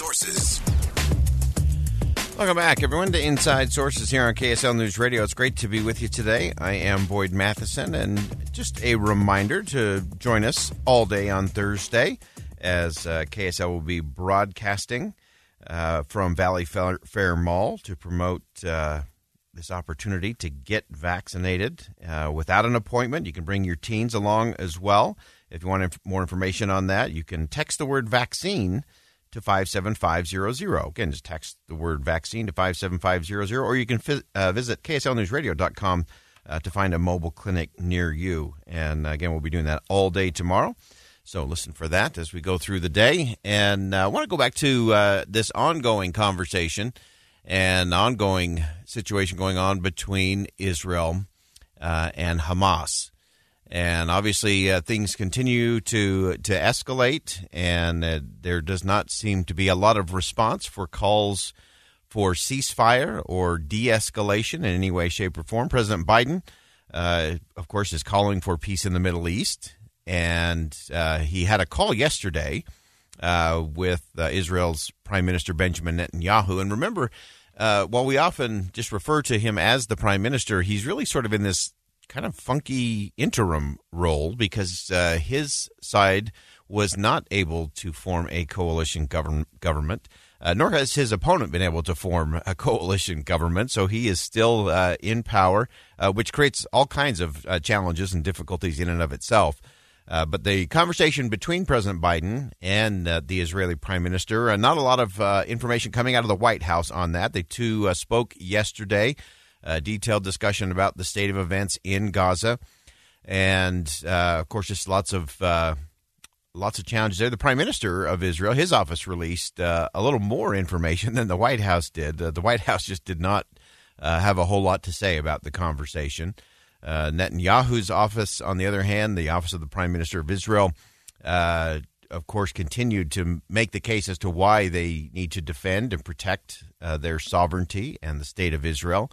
Sources. Welcome back, everyone, to Inside Sources here on KSL News Radio. It's great to be with you today. I am Boyd Matheson, and just a reminder to join us all day on Thursday as uh, KSL will be broadcasting uh, from Valley Fair Mall to promote uh, this opportunity to get vaccinated uh, without an appointment. You can bring your teens along as well. If you want inf- more information on that, you can text the word vaccine to 57500. Again, just text the word vaccine to 57500, or you can fi- uh, visit kslnewsradio.com uh, to find a mobile clinic near you. And again, we'll be doing that all day tomorrow. So listen for that as we go through the day. And uh, I want to go back to uh, this ongoing conversation and ongoing situation going on between Israel uh, and Hamas. And obviously, uh, things continue to to escalate, and uh, there does not seem to be a lot of response for calls for ceasefire or de-escalation in any way, shape, or form. President Biden, uh, of course, is calling for peace in the Middle East, and uh, he had a call yesterday uh, with uh, Israel's Prime Minister Benjamin Netanyahu. And remember, while we often just refer to him as the Prime Minister, he's really sort of in this kind of funky interim role because uh, his side was not able to form a coalition govern- government, uh, nor has his opponent been able to form a coalition government. So he is still uh, in power, uh, which creates all kinds of uh, challenges and difficulties in and of itself. Uh, but the conversation between President Biden and the Israeli Prime Minister, not a lot of information coming out of the White House on that. They two spoke yesterday a detailed discussion about the state of events in Gaza, and uh, of course, just lots of uh, lots of challenges there. The Prime Minister of Israel, his office released uh, a little more information than the White House did. Uh, the White House just did not uh, have a whole lot to say about the conversation. Uh, Netanyahu's office, on the other hand, the office of the Prime Minister of Israel, of course, continued to make the case as to why they need to defend and protect their sovereignty and the state of Israel.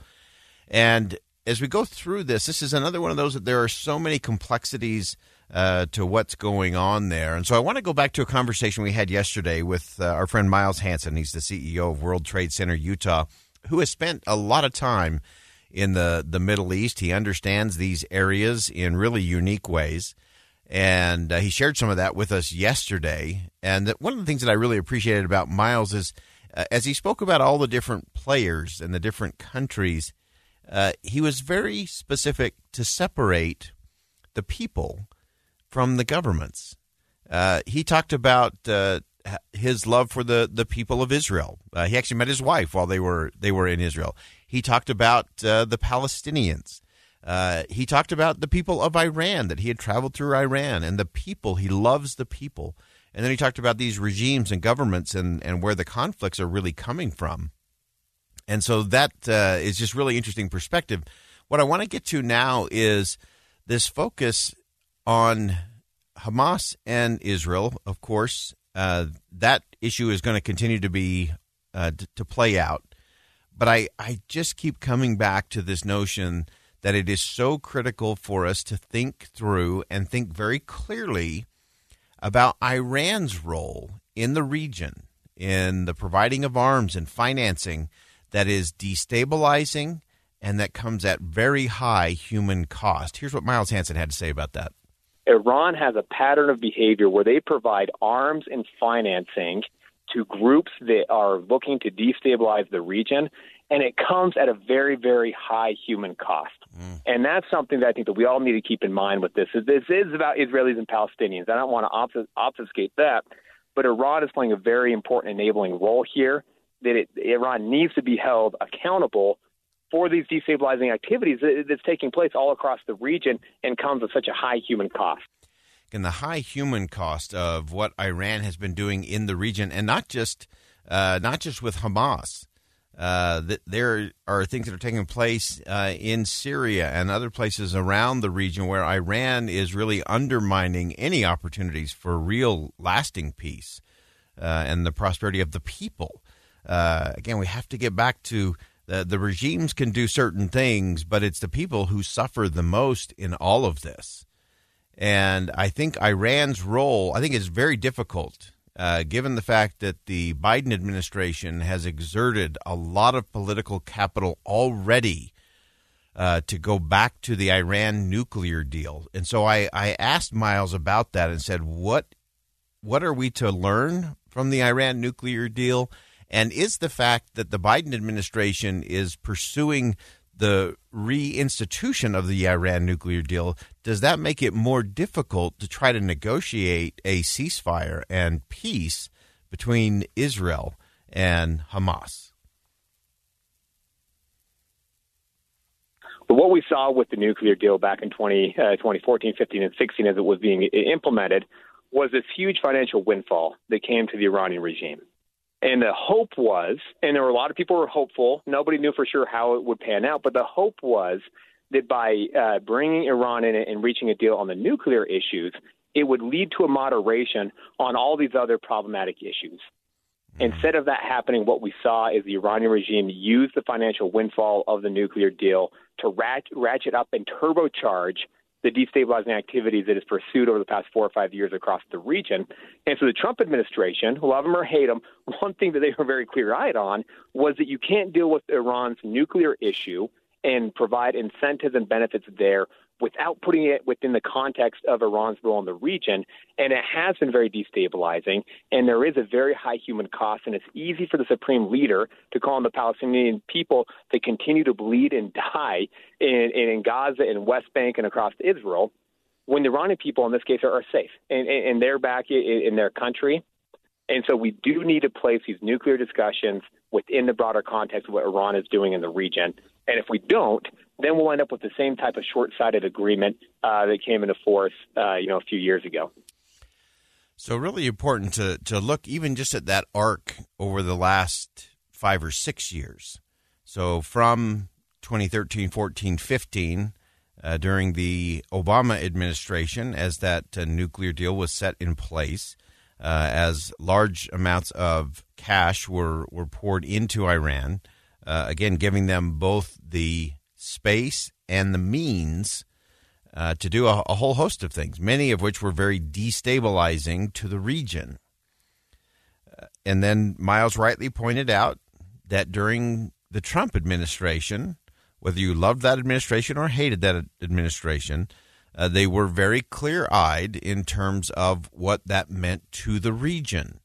And as we go through this, this is another one of those that there are so many complexities uh, to what's going on there. And so I want to go back to a conversation we had yesterday with uh, our friend Miles Hansen. He's the CEO of World Trade Center Utah, who has spent a lot of time in the, the Middle East. He understands these areas in really unique ways. And uh, he shared some of that with us yesterday. And that one of the things that I really appreciated about Miles is uh, as he spoke about all the different players and the different countries – uh, he was very specific to separate the people from the governments. Uh, he talked about uh, his love for the, the people of Israel. Uh, he actually met his wife while they were they were in Israel. He talked about uh, the Palestinians. He talked about the people of Iran that he had traveled through Iran and the people. He loves the people. And then he talked about these regimes and governments and, and where the conflicts are really coming from. And so that uh, is just really interesting perspective. What I want to get to now is this focus on Hamas and Israel. Of course, uh, that issue is going to continue to be uh, to play out. But I, I just keep coming back to this notion that it is so critical for us to think through and think very clearly about Iran's role in the region, in the providing of arms and financing that is destabilizing and that comes at very high human cost. Here's what Miles Hansen had to say about that. Iran has a pattern of behavior where they provide arms and financing to groups that are looking to destabilize the region, and it comes at a very, very high human cost. Mm. And that's something that I think that we all need to keep in mind with this. This is about Israelis and Palestinians. I don't want to obfuscate that, but Iran is playing a very important enabling role here that it, Iran needs to be held accountable for these destabilizing activities that's taking place all across the region and comes at such a high human cost. And the high human cost of what Iran has been doing in the region, and not just uh, not just with Hamas. Uh, that there are things that are taking place uh, in Syria and other places around the region where Iran is really undermining any opportunities for real lasting peace uh, and the prosperity of the people. Uh, again, we have to get back to the, the regimes can do certain things, but it's the people who suffer the most in all of this. And I think Iran's role, I think, is very difficult uh, given the fact that the Biden administration has exerted a lot of political capital already uh, to go back to the Iran nuclear deal. And so I, I asked Miles about that and said, what what are we to learn from the Iran nuclear deal? And is the fact that the Biden administration is pursuing the reinstitution of the Iran nuclear deal, does that make it more difficult to try to negotiate a ceasefire and peace between Israel and Hamas? But what we saw with the nuclear deal back in 20, uh, 2014, 15, and 16 as it was being implemented was this huge financial windfall that came to the Iranian regime. And the hope was, and there were a lot of people who were hopeful. Nobody knew for sure how it would pan out, but the hope was that by uh, bringing Iran in and reaching a deal on the nuclear issues, it would lead to a moderation on all these other problematic issues. Mm-hmm. Instead of that happening, what we saw is the Iranian regime use the financial windfall of the nuclear deal to ratchet up and turbocharge the destabilizing activities that has pursued over the past four or five years across the region. And so the Trump administration, love them or hate them, one thing that they were very clear eyed on was that you can't deal with Iran's nuclear issue and provide incentives and benefits there without putting it within the context of Iran's role in the region. And it has been very destabilizing. And there is a very high human cost. And it's easy for the supreme leader to call on the Palestinian people to continue to bleed and die in, in Gaza and West Bank and across Israel when the Iranian people, in this case, are, are safe and, and they're back in, in their country. And so we do need to place these nuclear discussions within the broader context of what Iran is doing in the region. And if we don't, then we'll end up with the same type of short-sighted agreement uh, that came into force, uh, you know, a few years ago. So, really important to to look even just at that arc over the last five or six years. So, from 2013, 14, 15, uh, during the Obama administration, as that uh, nuclear deal was set in place, uh, as large amounts of cash were were poured into Iran, uh, again giving them both the space, and the means uh, to do a, a, whole host of things, many of which were very destabilizing to the region. Uh, and then Miles rightly pointed out that during the Trump administration, whether you loved that administration or hated that administration, uh, they were very clear eyed in terms of what that meant to the region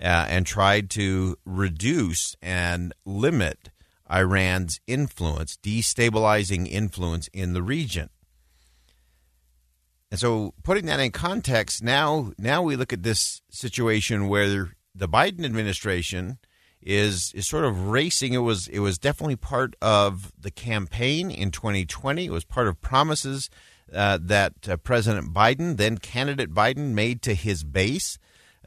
uh, and tried to reduce and limit Iran's influence, destabilizing influence in the region. And so, putting that in context, now now we look at this situation where the Biden administration is is sort of racing. It was it was definitely part of the campaign in 2020. It was part of promises uh, that uh, President Biden, then candidate Biden, made to his base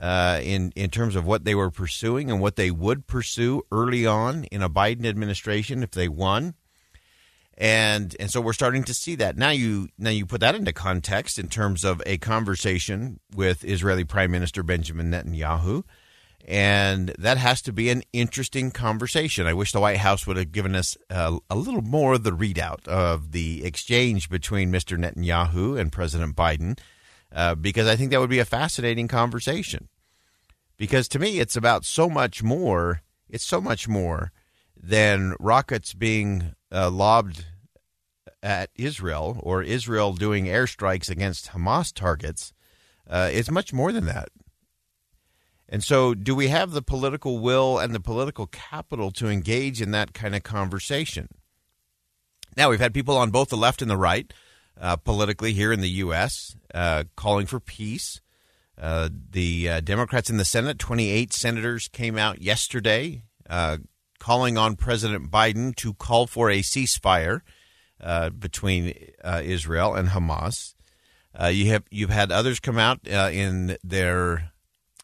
uh, in in terms of what they were pursuing and what they would pursue early on in a Biden administration if they won. And and so we're starting to see that now. You now you put that into context in terms of a conversation with Israeli Prime Minister Benjamin Netanyahu, and that has to be an interesting conversation. I wish the White House would have given us a, a little more of the readout of the exchange between Mr. Netanyahu and President Biden uh, because I think that would be a fascinating conversation. Because to me, it's about so much more. It's so much more than rockets being uh, lobbed at Israel or Israel doing airstrikes against Hamas targets. Uh, it's much more than that. And so, do we have the political will and the political capital to engage in that kind of conversation? Now, we've had people on both the left and the right uh, politically here in the U.S., uh, calling for peace. Uh, the uh, Democrats in the Senate, 28 senators, came out yesterday uh, calling on President Biden to call for a ceasefire uh, between Israel and Hamas. you have you've had others come out in their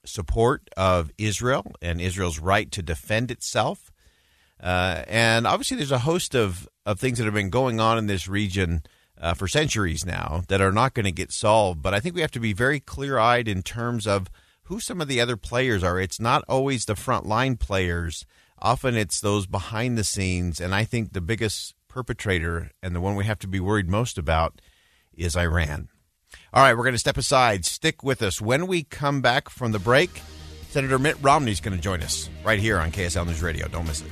support of Israel and Israel's right to defend itself. Uh, and obviously, there's a host of, of things that have been going on in this region uh, for centuries now that are not going to get solved. But I think we have to be very clear eyed in terms of who some of the other players are. It's not always the frontline players, often it's those behind the scenes. And I think the biggest perpetrator and the one we have to be worried most about is Iran. All right, we're going to step aside. Stick with us. When we come back from the break, Senator Mitt Romney is going to join us right here on KSL News Radio. Don't miss it.